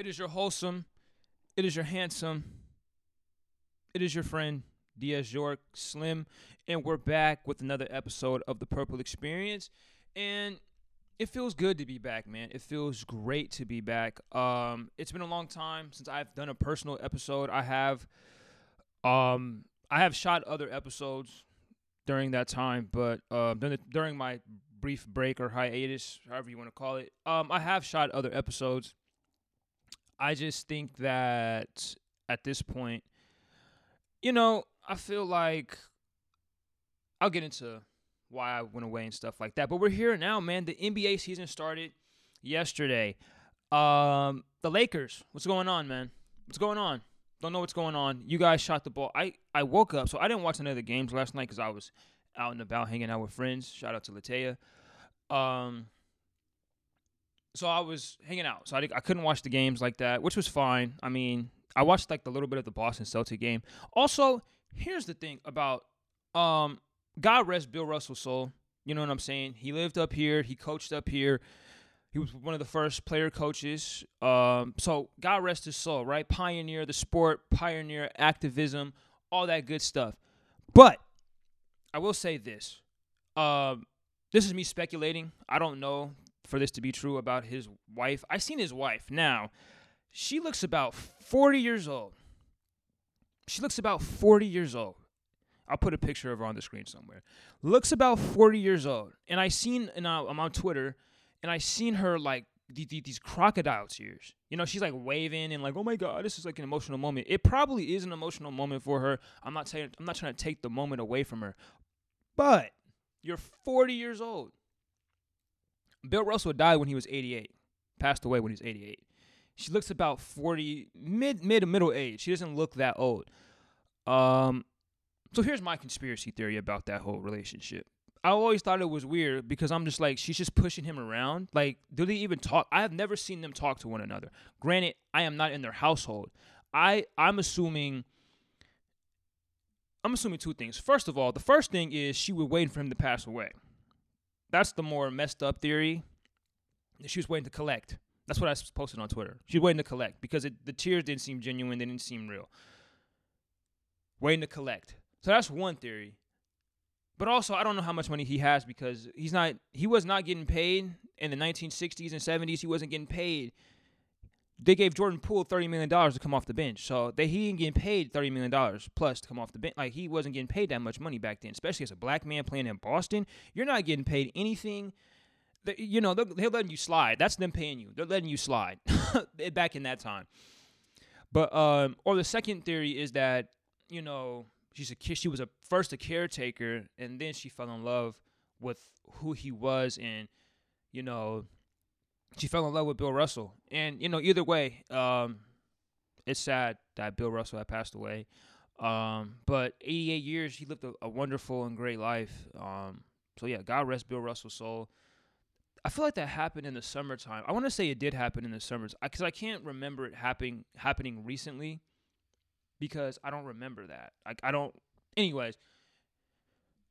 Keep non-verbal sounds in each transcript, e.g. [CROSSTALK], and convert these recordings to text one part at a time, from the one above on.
It is your wholesome. It is your handsome. It is your friend Diaz York Slim, and we're back with another episode of the Purple Experience. And it feels good to be back, man. It feels great to be back. Um, it's been a long time since I've done a personal episode. I have, um, I have shot other episodes during that time, but uh, during, the, during my brief break or hiatus, however you want to call it, um, I have shot other episodes. I just think that at this point, you know, I feel like I'll get into why I went away and stuff like that. But we're here now, man. The NBA season started yesterday. Um, the Lakers, what's going on, man? What's going on? Don't know what's going on. You guys shot the ball. I I woke up, so I didn't watch any of the games last night because I was out and about hanging out with friends. Shout out to Latea. Um, so I was hanging out, so I, I couldn't watch the games like that, which was fine. I mean, I watched like the little bit of the Boston Celtic game. Also, here's the thing about um God rest Bill Russell's soul. You know what I'm saying? He lived up here. He coached up here. He was one of the first player coaches. Um, so God rest his soul, right? Pioneer the sport, pioneer activism, all that good stuff. But I will say this. Um, this is me speculating. I don't know for this to be true about his wife. I've seen his wife. Now, she looks about 40 years old. She looks about 40 years old. I'll put a picture of her on the screen somewhere. Looks about 40 years old. And I seen, and I'm on Twitter, and I seen her like these crocodile tears. You know, she's like waving and like, oh my god, this is like an emotional moment. It probably is an emotional moment for her. I'm not saying I'm not trying to take the moment away from her, but you're 40 years old. Bill Russell died when he was 88. Passed away when he was 88. She looks about 40, mid mid middle age. She doesn't look that old. Um, so here's my conspiracy theory about that whole relationship. I always thought it was weird because I'm just like, she's just pushing him around. Like, do they even talk? I have never seen them talk to one another. Granted, I am not in their household. I I'm assuming I'm assuming two things. First of all, the first thing is she was waiting for him to pass away. That's the more messed up theory. She was waiting to collect. That's what I posted on Twitter. She was waiting to collect because it, the tears didn't seem genuine. They didn't seem real. Waiting to collect. So that's one theory. But also, I don't know how much money he has because he's not. He was not getting paid in the 1960s and 70s. He wasn't getting paid. They gave Jordan Poole thirty million dollars to come off the bench, so they he ain't getting paid thirty million dollars plus to come off the bench. Like he wasn't getting paid that much money back then, especially as a black man playing in Boston. You're not getting paid anything. That, you know, they're, they're letting you slide. That's them paying you. They're letting you slide [LAUGHS] back in that time. But um, or the second theory is that you know she's a she was a first a caretaker and then she fell in love with who he was and you know she fell in love with Bill Russell and you know either way um it's sad that Bill Russell had passed away um but 88 years he lived a, a wonderful and great life um so yeah God rest Bill Russell's soul I feel like that happened in the summertime. I want to say it did happen in the summers because I can't remember it happening happening recently because I don't remember that. I, I don't. Anyways,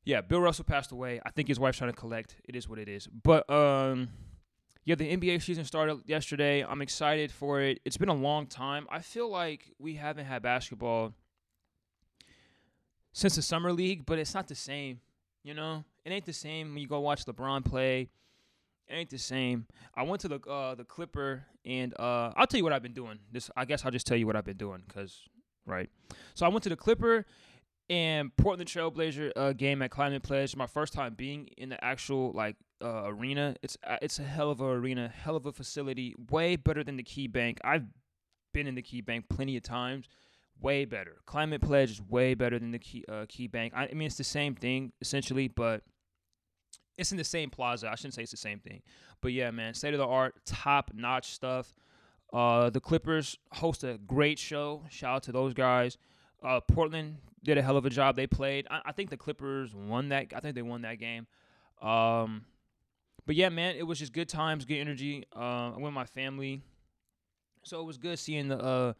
yeah, Bill Russell passed away. I think his wife's trying to collect. It is what it is. But um, yeah, the NBA season started yesterday. I'm excited for it. It's been a long time. I feel like we haven't had basketball since the summer league, but it's not the same. You know, it ain't the same when you go watch LeBron play. It ain't the same. I went to the uh, the Clipper, and uh, I'll tell you what I've been doing. This, I guess, I'll just tell you what I've been doing because right? So I went to the Clipper and Portland Trailblazer uh, game at Climate Pledge. My first time being in the actual like uh, arena. It's uh, it's a hell of a arena, hell of a facility, way better than the Key Bank. I've been in the Key Bank plenty of times. Way better. Climate Pledge is way better than the Key uh, Key Bank. I, I mean, it's the same thing essentially, but it's in the same plaza. I shouldn't say it's the same thing, but yeah, man, state of the art, top notch stuff. Uh, the Clippers host a great show. Shout out to those guys. Uh, Portland did a hell of a job. They played. I, I, think the Clippers won that. I think they won that game. Um, but yeah, man, it was just good times, good energy. Uh, I went with my family, so it was good seeing the. Uh,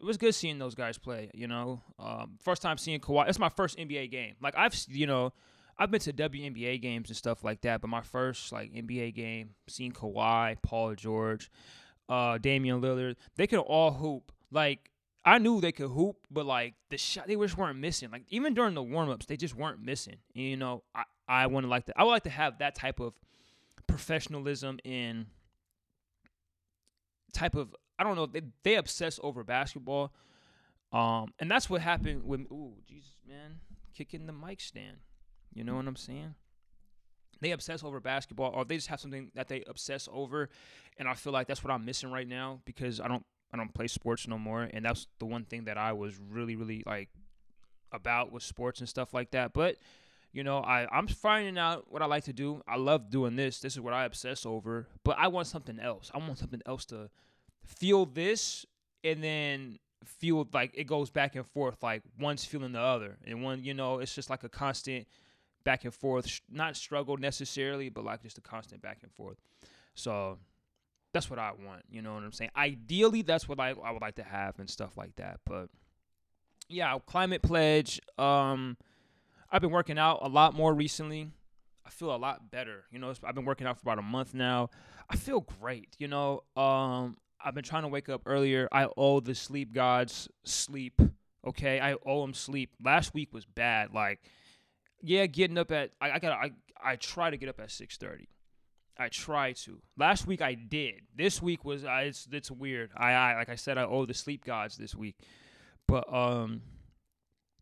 it was good seeing those guys play. You know, um, first time seeing Kawhi. It's my first NBA game. Like I've, you know, I've been to WNBA games and stuff like that, but my first like NBA game, seeing Kawhi, Paul George. uh, Damian Lillard. They could all hoop. Like I knew they could hoop, but like the shot, they just weren't missing. Like even during the warm ups, they just weren't missing. You know, I I want to like to I would like to have that type of professionalism in type of I don't know they they obsess over basketball, um, and that's what happened with ooh Jesus man kicking the mic stand. You know what I'm saying? They obsess over basketball, or they just have something that they obsess over, and I feel like that's what I'm missing right now because I don't I don't play sports no more, and that's the one thing that I was really really like about with sports and stuff like that. But you know, I I'm finding out what I like to do. I love doing this. This is what I obsess over. But I want something else. I want something else to feel this and then feel like it goes back and forth like one's feeling the other and one you know it's just like a constant back and forth not struggle necessarily but like just a constant back and forth so that's what i want you know what i'm saying ideally that's what i, I would like to have and stuff like that but yeah climate pledge um i've been working out a lot more recently i feel a lot better you know i've been working out for about a month now i feel great you know um I've been trying to wake up earlier. I owe the sleep gods sleep. Okay, I owe them sleep. Last week was bad. Like, yeah, getting up at I, I got I I try to get up at six thirty. I try to. Last week I did. This week was uh, it's it's weird. I, I like I said I owe the sleep gods this week, but um,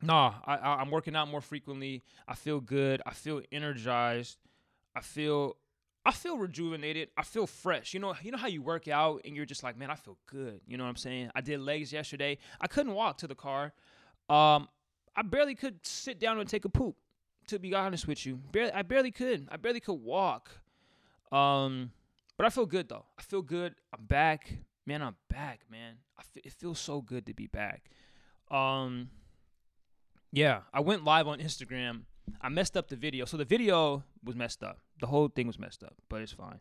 nah. I, I I'm working out more frequently. I feel good. I feel energized. I feel I feel rejuvenated. I feel fresh. You know, you know how you work out and you're just like, man, I feel good. You know what I'm saying? I did legs yesterday. I couldn't walk to the car. Um, I barely could sit down and take a poop. To be honest with you, barely, I barely could. I barely could walk. Um, but I feel good though. I feel good. I'm back, man. I'm back, man. I f- it feels so good to be back. Um, yeah, I went live on Instagram I messed up the video. So the video was messed up. The whole thing was messed up, but it's fine.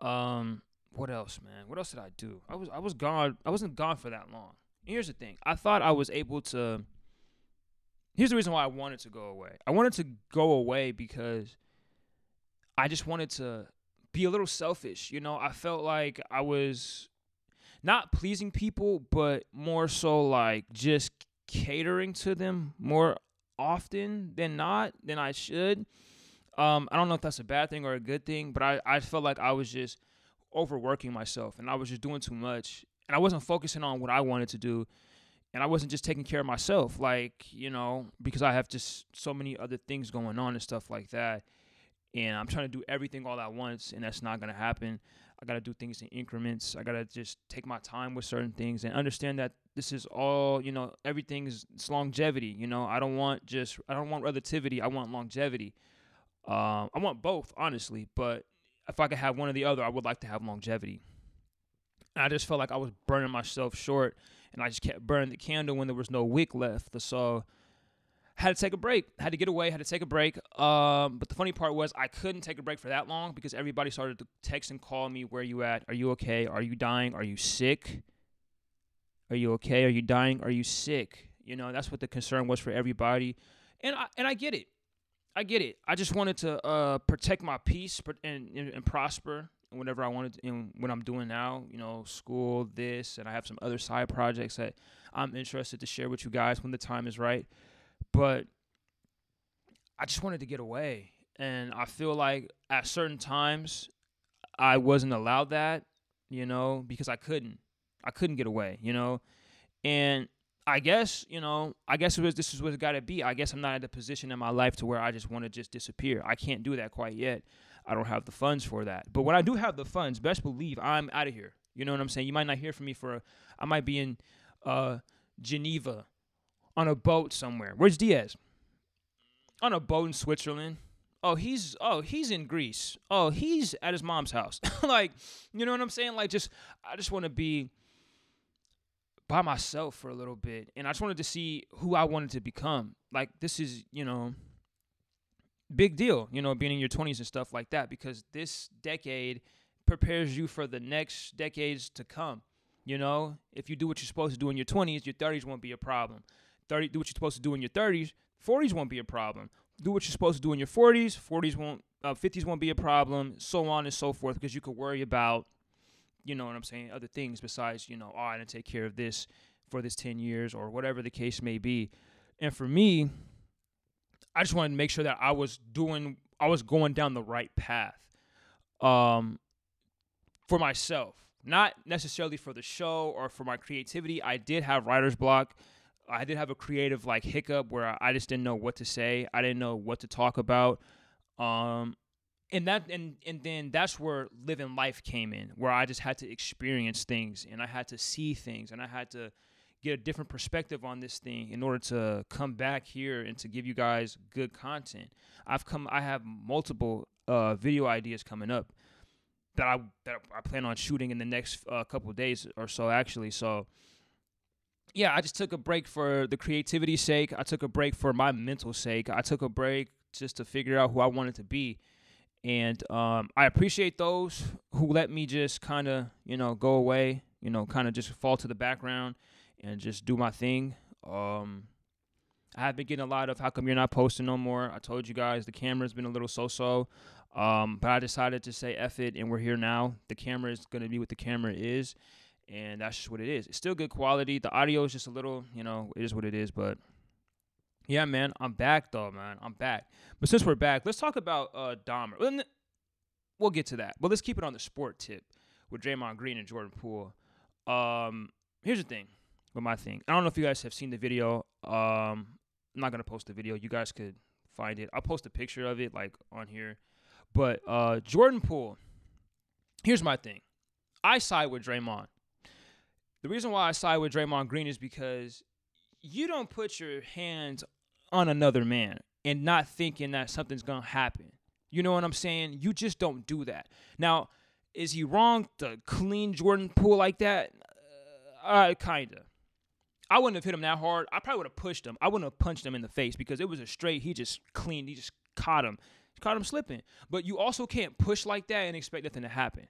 Um, what else, man? What else did I do? I was I was gone. I wasn't gone for that long. Here's the thing. I thought I was able to. Here's the reason why I wanted to go away. I wanted to go away because I just wanted to be a little selfish. You know, I felt like I was not pleasing people, but more so like just catering to them more often than not than I should. Um, I don't know if that's a bad thing or a good thing, but I, I felt like I was just overworking myself and I was just doing too much and I wasn't focusing on what I wanted to do and I wasn't just taking care of myself like, you know, because I have just so many other things going on and stuff like that. And I'm trying to do everything all at once and that's not to happen. I got to do things in increments. I got to just take my time with certain things and understand that this is all, you know, everything is longevity. You know, I don't want just, I don't want relativity. I want longevity. Um, I want both, honestly. But if I could have one or the other, I would like to have longevity. And I just felt like I was burning myself short and I just kept burning the candle when there was no wick left. So, had to take a break. Had to get away. Had to take a break. Um, but the funny part was I couldn't take a break for that long because everybody started to text and call me. Where you at? Are you okay? Are you dying? Are you sick? Are you okay? Are you dying? Are you sick? You know that's what the concern was for everybody, and I and I get it. I get it. I just wanted to uh, protect my peace and, and, and prosper whatever I wanted in what I'm doing now. You know, school, this, and I have some other side projects that I'm interested to share with you guys when the time is right. But I just wanted to get away. And I feel like at certain times I wasn't allowed that, you know, because I couldn't. I couldn't get away, you know. And I guess, you know, I guess was this is what it got to be. I guess I'm not at the position in my life to where I just want to just disappear. I can't do that quite yet. I don't have the funds for that. But when I do have the funds, best believe I'm out of here. You know what I'm saying? You might not hear from me for a, I might be in uh, Geneva on a boat somewhere. Where's Diaz? On a boat in Switzerland. Oh, he's oh he's in Greece. Oh, he's at his mom's house. [LAUGHS] like, you know what I'm saying? Like, just I just want to be by myself for a little bit, and I just wanted to see who I wanted to become. Like, this is you know big deal, you know, being in your 20s and stuff like that, because this decade prepares you for the next decades to come. You know, if you do what you're supposed to do in your 20s, your 30s won't be a problem. 30 do what you're supposed to do in your 30s 40s won't be a problem do what you're supposed to do in your 40s 40s won't uh, 50s won't be a problem so on and so forth because you could worry about you know what I'm saying, other things besides, you know, oh, I didn't take care of this for this 10 years or whatever the case may be. And for me, I just wanted to make sure that I was doing, I was going down the right path um, for myself, not necessarily for the show or for my creativity. I did have writer's block. I did have a creative like hiccup where I just didn't know what to say. I didn't know what to talk about. Um, and that and and then that's where living life came in, where I just had to experience things and I had to see things and I had to get a different perspective on this thing in order to come back here and to give you guys good content. I've come I have multiple uh, video ideas coming up that I that I plan on shooting in the next uh, couple days or so actually. So yeah, I just took a break for the creativity sake. I took a break for my mental sake. I took a break just to figure out who I wanted to be. And um, I appreciate those who let me just kind of, you know, go away, you know, kind of just fall to the background and just do my thing. Um, I have been getting a lot of how come you're not posting no more. I told you guys the camera's been a little so-so, um, but I decided to say F it, and we're here now. The camera is gonna be what the camera is, and that's just what it is. It's still good quality. The audio is just a little, you know, it is what it is. But yeah, man, I'm back though, man. I'm back. But since we're back, let's talk about uh Dahmer. We'll get to that. But let's keep it on the sport tip with Draymond Green and Jordan Poole. Um, here's the thing with my thing. I don't know if you guys have seen the video. Um, I'm not gonna post the video. You guys could find it. I'll post a picture of it like on here. But uh, Jordan Poole. Here's my thing. I side with Draymond. The reason why I side with Draymond Green is because you don't put your hands on another man and not thinking that something's gonna happen. You know what I'm saying? You just don't do that. Now, is he wrong to clean Jordan Poole like that? Uh, kinda. I wouldn't have hit him that hard. I probably would have pushed him. I wouldn't have punched him in the face because it was a straight. He just cleaned. He just caught him. Caught him slipping. But you also can't push like that and expect nothing to happen.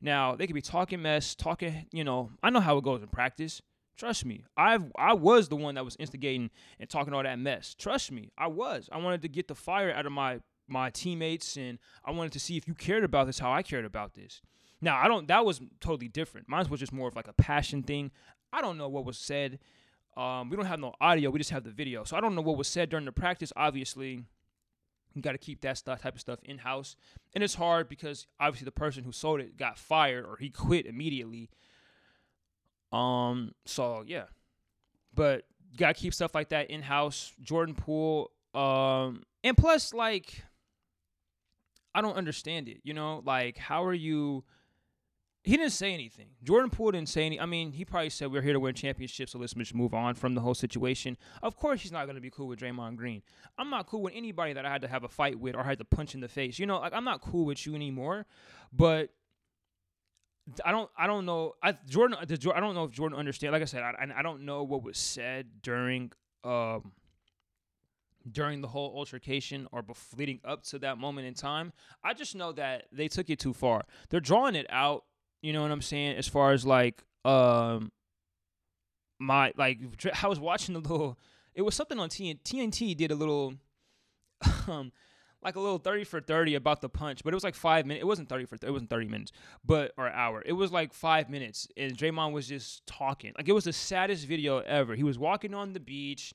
Now they could be talking mess, talking. You know, I know how it goes in practice. Trust me, I've I was the one that was instigating and talking all that mess. Trust me, I was. I wanted to get the fire out of my my teammates, and I wanted to see if you cared about this how I cared about this. Now I don't. That was totally different. Mine was just more of like a passion thing. I don't know what was said. Um, we don't have no audio. We just have the video. So I don't know what was said during the practice. Obviously, you got to keep that stuff, type of stuff in house, and it's hard because obviously the person who sold it got fired or he quit immediately. Um, so yeah, but you gotta keep stuff like that in house. Jordan Poole, um, and plus, like, I don't understand it. You know, like, how are you? He didn't say anything. Jordan Poole didn't say any. I mean, he probably said we're here to win championships, so let's just move on from the whole situation. Of course, he's not going to be cool with Draymond Green. I'm not cool with anybody that I had to have a fight with or had to punch in the face. You know, like I'm not cool with you anymore. But I don't I don't know I Jordan I don't know if Jordan understand like I said I I don't know what was said during um during the whole altercation or leading up to that moment in time. I just know that they took it too far. They're drawing it out, you know what I'm saying, as far as like um my like [LAUGHS] I was watching a little it was something on TNT TNT did a little [LAUGHS] um like a little 30 for 30 about the punch, but it was like five minutes. It wasn't 30 for it wasn't 30 minutes, but or hour. It was like five minutes, and Draymond was just talking. Like it was the saddest video ever. He was walking on the beach.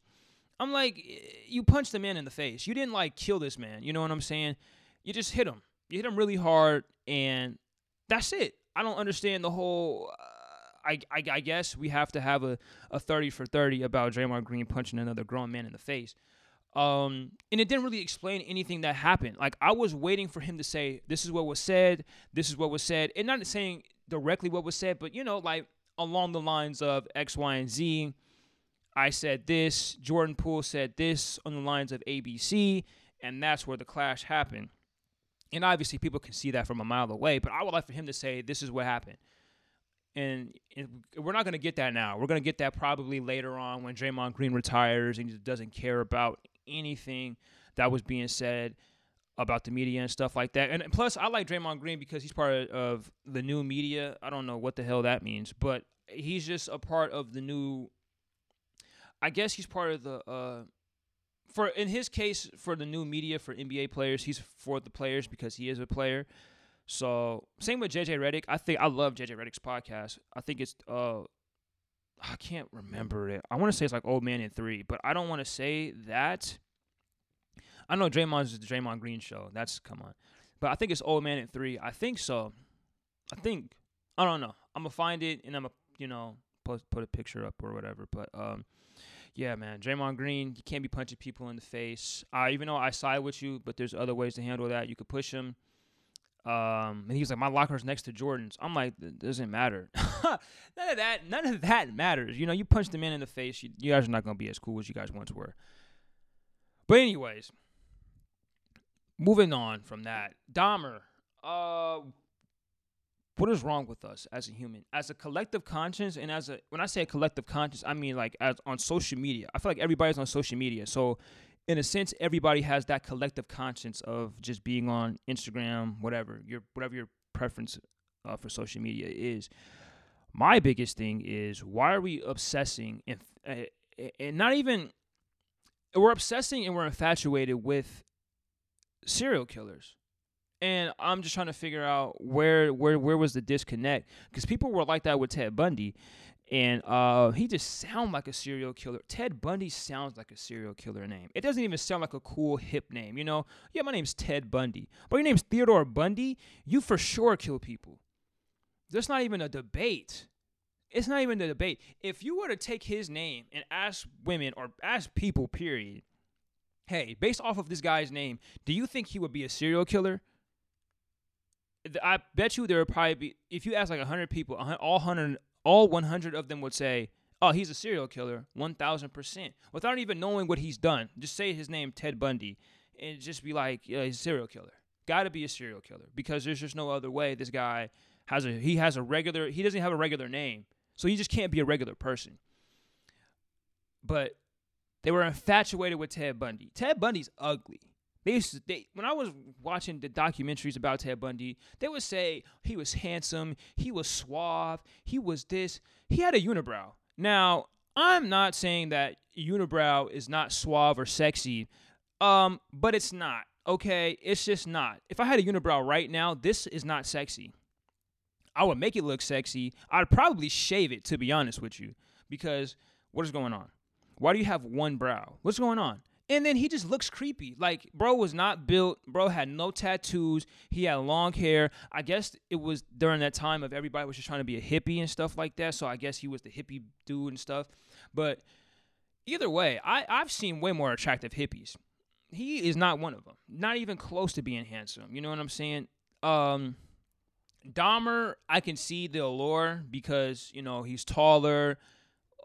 I'm like, you punched the man in the face. You didn't like kill this man. You know what I'm saying? You just hit him. You hit him really hard, and that's it. I don't understand the whole. Uh, I, I, I guess we have to have a, a 30 for 30 about Draymond Green punching another grown man in the face. Um, and it didn't really explain anything that happened. Like I was waiting for him to say, "This is what was said. This is what was said," and not saying directly what was said, but you know, like along the lines of X, Y, and Z. I said this. Jordan Poole said this on the lines of ABC, and that's where the clash happened. And obviously, people can see that from a mile away. But I would like for him to say, "This is what happened." And, we're not going to get that now. We're going to get that probably later on when Draymond Green retires and he doesn't care about anything that was being said about the media and stuff like that. And plus, I like Draymond Green because he's part of the new media. I don't know what the hell that means, but he's just a part of the new. I guess he's part of the. Uh, for in his case, for the new media for NBA players, he's for the players because he is a player. So same with JJ Redick. I think I love JJ Redick's podcast. I think it's uh I can't remember it. I want to say it's like Old Man in Three, but I don't want to say that. I know Draymond's is the Draymond Green show. That's come on, but I think it's Old Man in Three. I think so. I think I don't know. I'm gonna find it and I'm gonna you know put put a picture up or whatever. But um, yeah, man, Draymond Green, you can't be punching people in the face. Uh, even though I side with you, but there's other ways to handle that. You could push him. Um, and he was like, my locker's next to Jordan's. I'm like, it doesn't matter. [LAUGHS] none of that, none of that matters. You know, you punch the man in the face, you, you guys are not gonna be as cool as you guys once were. But anyways, moving on from that, Dahmer. Uh, what is wrong with us as a human, as a collective conscience, and as a when I say a collective conscience, I mean like as on social media. I feel like everybody's on social media, so in a sense, everybody has that collective conscience of just being on Instagram, whatever your whatever your preference uh, for social media is. My biggest thing is why are we obsessing and uh, and not even we're obsessing and we're infatuated with serial killers and I'm just trying to figure out where where where was the disconnect because people were like that with Ted Bundy, and uh, he just sound like a serial killer. Ted Bundy sounds like a serial killer name. It doesn't even sound like a cool hip name. You know, yeah, my name's Ted Bundy, but your name's Theodore Bundy. You for sure kill people. There's not even a debate. It's not even a debate. If you were to take his name and ask women or ask people, period, hey, based off of this guy's name, do you think he would be a serial killer? I bet you there would probably be if you ask like hundred people, all hundred, all one hundred of them would say, "Oh, he's a serial killer, one thousand percent," without even knowing what he's done. Just say his name, Ted Bundy, and just be like, "Yeah, he's a serial killer. Got to be a serial killer because there's just no other way. This guy has a he has a regular. He doesn't have a regular name, so he just can't be a regular person." But they were infatuated with Ted Bundy. Ted Bundy's ugly. They used to, they, when I was watching the documentaries about Ted Bundy, they would say he was handsome, he was suave, he was this. He had a unibrow. Now, I'm not saying that unibrow is not suave or sexy, um, but it's not. Okay, it's just not. If I had a unibrow right now, this is not sexy. I would make it look sexy. I'd probably shave it to be honest with you, because what is going on? Why do you have one brow? What's going on? And then he just looks creepy. Like, bro was not built. Bro had no tattoos. He had long hair. I guess it was during that time of everybody was just trying to be a hippie and stuff like that. So I guess he was the hippie dude and stuff. But either way, I, I've seen way more attractive hippies. He is not one of them. Not even close to being handsome. You know what I'm saying? Um, Dahmer, I can see the allure because, you know, he's taller,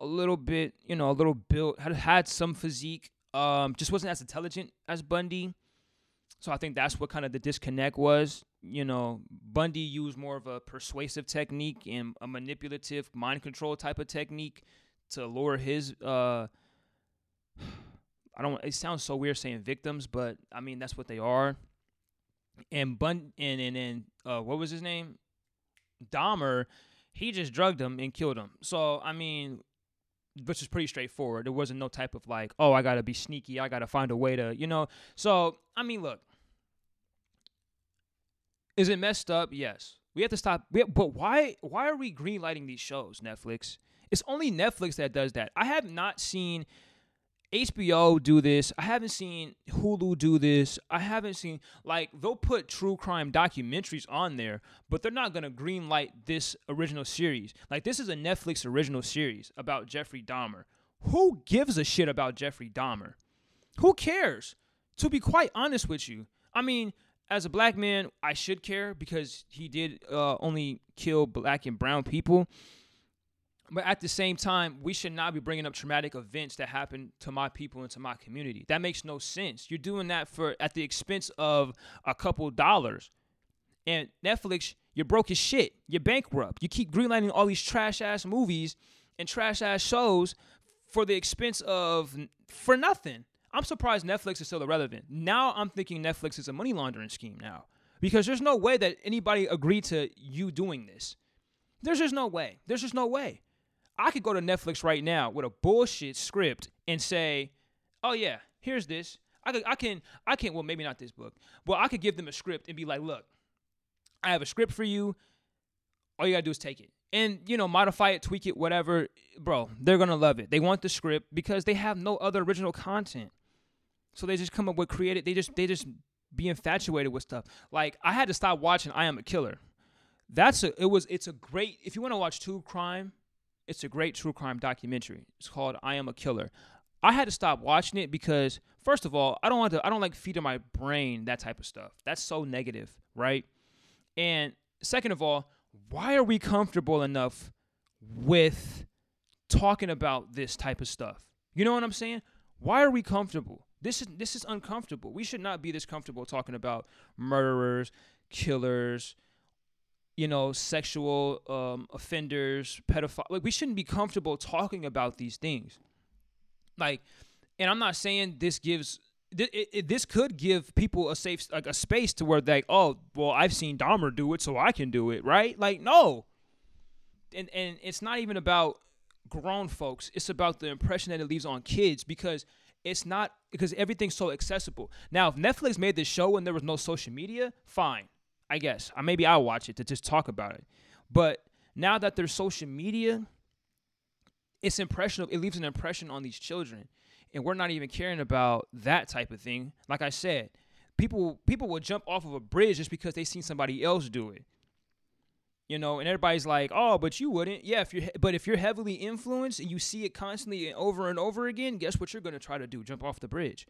a little bit, you know, a little built, had, had some physique um, just wasn't as intelligent as Bundy. So I think that's what kind of the disconnect was. You know, Bundy used more of a persuasive technique and a manipulative mind control type of technique to lure his uh [SIGHS] I don't it sounds so weird saying victims, but I mean that's what they are. And Bun and and, and uh what was his name? Dahmer, he just drugged him and killed him. So I mean, which is pretty straightforward. There wasn't no type of like, oh, I gotta be sneaky. I gotta find a way to, you know. So I mean, look, is it messed up? Yes. We have to stop. Have, but why? Why are we greenlighting these shows? Netflix. It's only Netflix that does that. I have not seen HBO do this. I haven't seen Hulu do this. I haven't seen like they'll put true crime documentaries on there, but they're not gonna greenlight this original series. Like this is a Netflix original series about Jeffrey Dahmer. Who gives a shit about Jeffrey Dahmer? Who cares? To be quite honest with you, I mean, as a black man, I should care because he did uh, only kill black and brown people. But at the same time, we should not be bringing up traumatic events that happen to my people and to my community. That makes no sense. You're doing that for at the expense of a couple dollars. And Netflix, you're broke as shit. You're bankrupt. You keep greenlighting all these trash ass movies and trash ass shows for the expense of for nothing. I'm surprised Netflix is still irrelevant. Now I'm thinking Netflix is a money laundering scheme now. Because there's no way that anybody agreed to you doing this. There's just no way. There's just no way. I could go to Netflix right now with a bullshit script and say, "Oh yeah, here's this." I could, I can, I can. Well, maybe not this book, but I could give them a script and be like, "Look, I have a script for you. All you gotta do is take it. And, you know, modify it, tweak it, whatever. Bro, they're gonna love it. They want the script because they have no other original content. So they just come up with creative they just they just be infatuated with stuff. Like I had to stop watching I Am a Killer. That's a it was it's a great if you want to watch true crime, it's a great true crime documentary. It's called I Am a Killer. I had to stop watching it because first of all, I don't want to I don't like feeding my brain that type of stuff. That's so negative, right? And second of all, why are we comfortable enough with talking about this type of stuff? You know what I'm saying? Why are we comfortable? This is this is uncomfortable. We should not be this comfortable talking about murderers, killers, you know, sexual um, offenders, pedophile. Like we shouldn't be comfortable talking about these things. Like, and I'm not saying this gives. It, it, this could give people a safe like a space to where they oh well I've seen Dahmer do it so I can do it right like no and and it's not even about grown folks it's about the impression that it leaves on kids because it's not because everything's so accessible. Now, if Netflix made this show and there was no social media, fine. I guess. Or maybe I'll watch it to just talk about it. But now that there's social media, it's impressionable. It leaves an impression on these children, and we're not even caring about that type of thing. Like I said, people people will jump off of a bridge just because they seen somebody else do it you know and everybody's like oh but you wouldn't yeah if you're but if you're heavily influenced and you see it constantly and over and over again guess what you're going to try to do jump off the bridge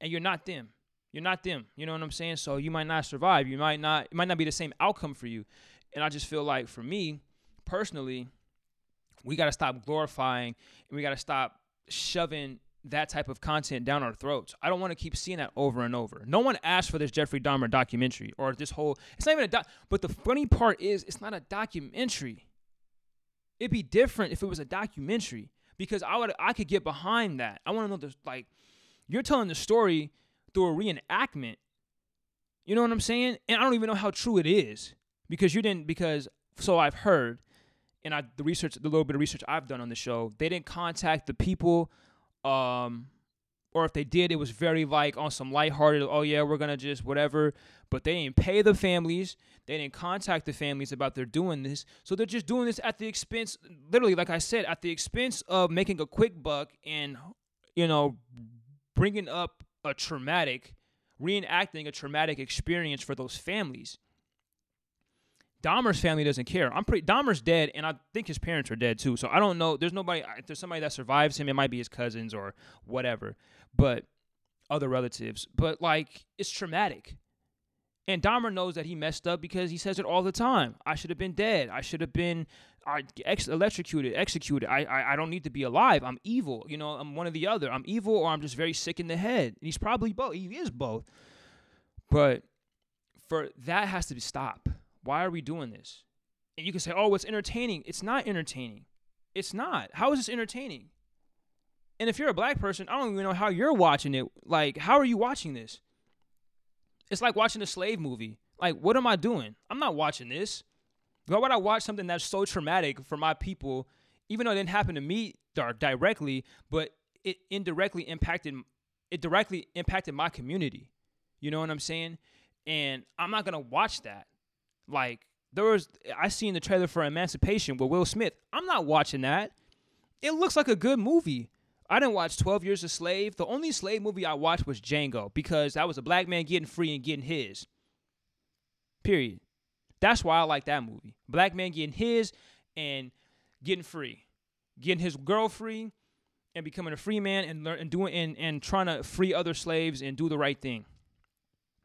and you're not them you're not them you know what i'm saying so you might not survive you might not it might not be the same outcome for you and i just feel like for me personally we got to stop glorifying and we got to stop shoving that type of content down our throats. I don't want to keep seeing that over and over. No one asked for this Jeffrey Dahmer documentary or this whole. It's not even a doc. But the funny part is, it's not a documentary. It'd be different if it was a documentary because I would I could get behind that. I want to know this like you're telling the story through a reenactment. You know what I'm saying? And I don't even know how true it is because you didn't because so I've heard and I the research the little bit of research I've done on the show, they didn't contact the people um, or if they did, it was very like on some lighthearted, oh yeah, we're gonna just whatever. But they didn't pay the families. They didn't contact the families about their doing this. So they're just doing this at the expense, literally, like I said, at the expense of making a quick buck and, you know, bringing up a traumatic, reenacting a traumatic experience for those families. Dahmer's family doesn't care. I'm pretty Dahmer's dead, and I think his parents are dead too. So I don't know. There's nobody. If there's somebody that survives him, it might be his cousins or whatever, but other relatives. But like, it's traumatic. And Dahmer knows that he messed up because he says it all the time. I should have been dead. I should have been uh, ex- electrocuted, executed. I, I I don't need to be alive. I'm evil. You know, I'm one or the other. I'm evil or I'm just very sick in the head. And he's probably both. He is both. But for that has to be stop why are we doing this? And you can say, oh, it's entertaining. It's not entertaining. It's not. How is this entertaining? And if you're a black person, I don't even know how you're watching it. Like, how are you watching this? It's like watching a slave movie. Like, what am I doing? I'm not watching this. Why would I watch something that's so traumatic for my people, even though it didn't happen to me directly, but it indirectly impacted it directly impacted my community. You know what I'm saying? And I'm not gonna watch that. Like there was I seen the trailer for Emancipation with Will Smith. I'm not watching that. It looks like a good movie. I didn't watch 12 Years a Slave. The only slave movie I watched was Django because that was a black man getting free and getting his. Period. That's why I like that movie. Black man getting his and getting free. Getting his girl free and becoming a free man and learn and doing and, and trying to free other slaves and do the right thing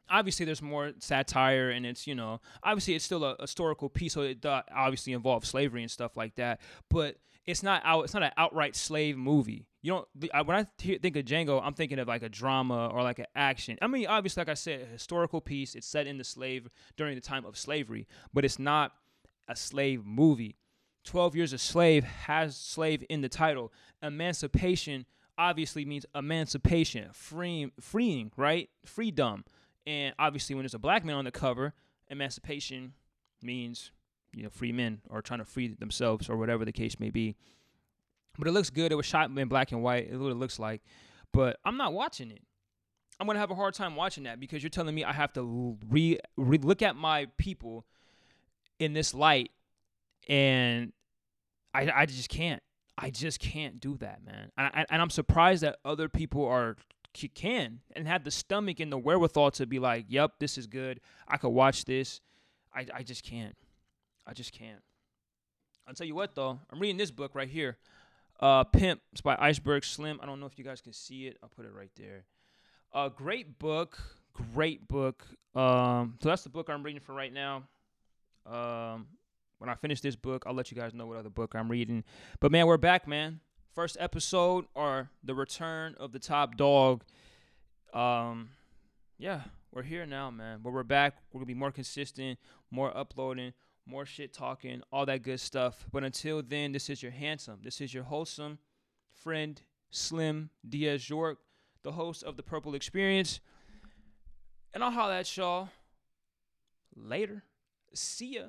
obviously there's more satire and it's you know obviously it's still a, historical piece so it uh, obviously involves slavery and stuff like that but it's not out it's not an outright slave movie. You don't when i think of django i'm thinking of like a drama or like an action. I mean obviously like i said a historical piece it's set in the slave during the time of slavery but it's not a slave movie. 12 years a slave has slave in the title. Emancipation obviously means emancipation freeing freeing right? Freedom. And obviously, when there's a black man on the cover, emancipation means you know free men or trying to free themselves or whatever the case may be. But it looks good. It was shot in black and white. It's what it looks like. But I'm not watching it. I'm gonna have a hard time watching that because you're telling me I have to re, re look at my people in this light, and I I just can't. I just can't do that, man. And, I, and I'm surprised that other people are can and have the stomach and the wherewithal to be like, "Yep, this is good. I could watch this." I I just can't. I just can't. I'll tell you what though. I'm reading this book right here. Uh, Pimp. It's by Iceberg Slim. I don't know if you guys can see it. I'll put it right there. A uh, great book. Great book. Um, so that's the book I'm reading for right now. Um, when I finish this book, I'll let you guys know what other book I'm reading. But man, we're back, man. First episode or the return of the top dog. Um, yeah, we're here now, man. But we're back. We're gonna be more consistent, more uploading, more shit talking, all that good stuff. But until then, this is your handsome, this is your wholesome friend, Slim Diaz York, the host of the Purple Experience. And I'll holler at y'all later. See ya.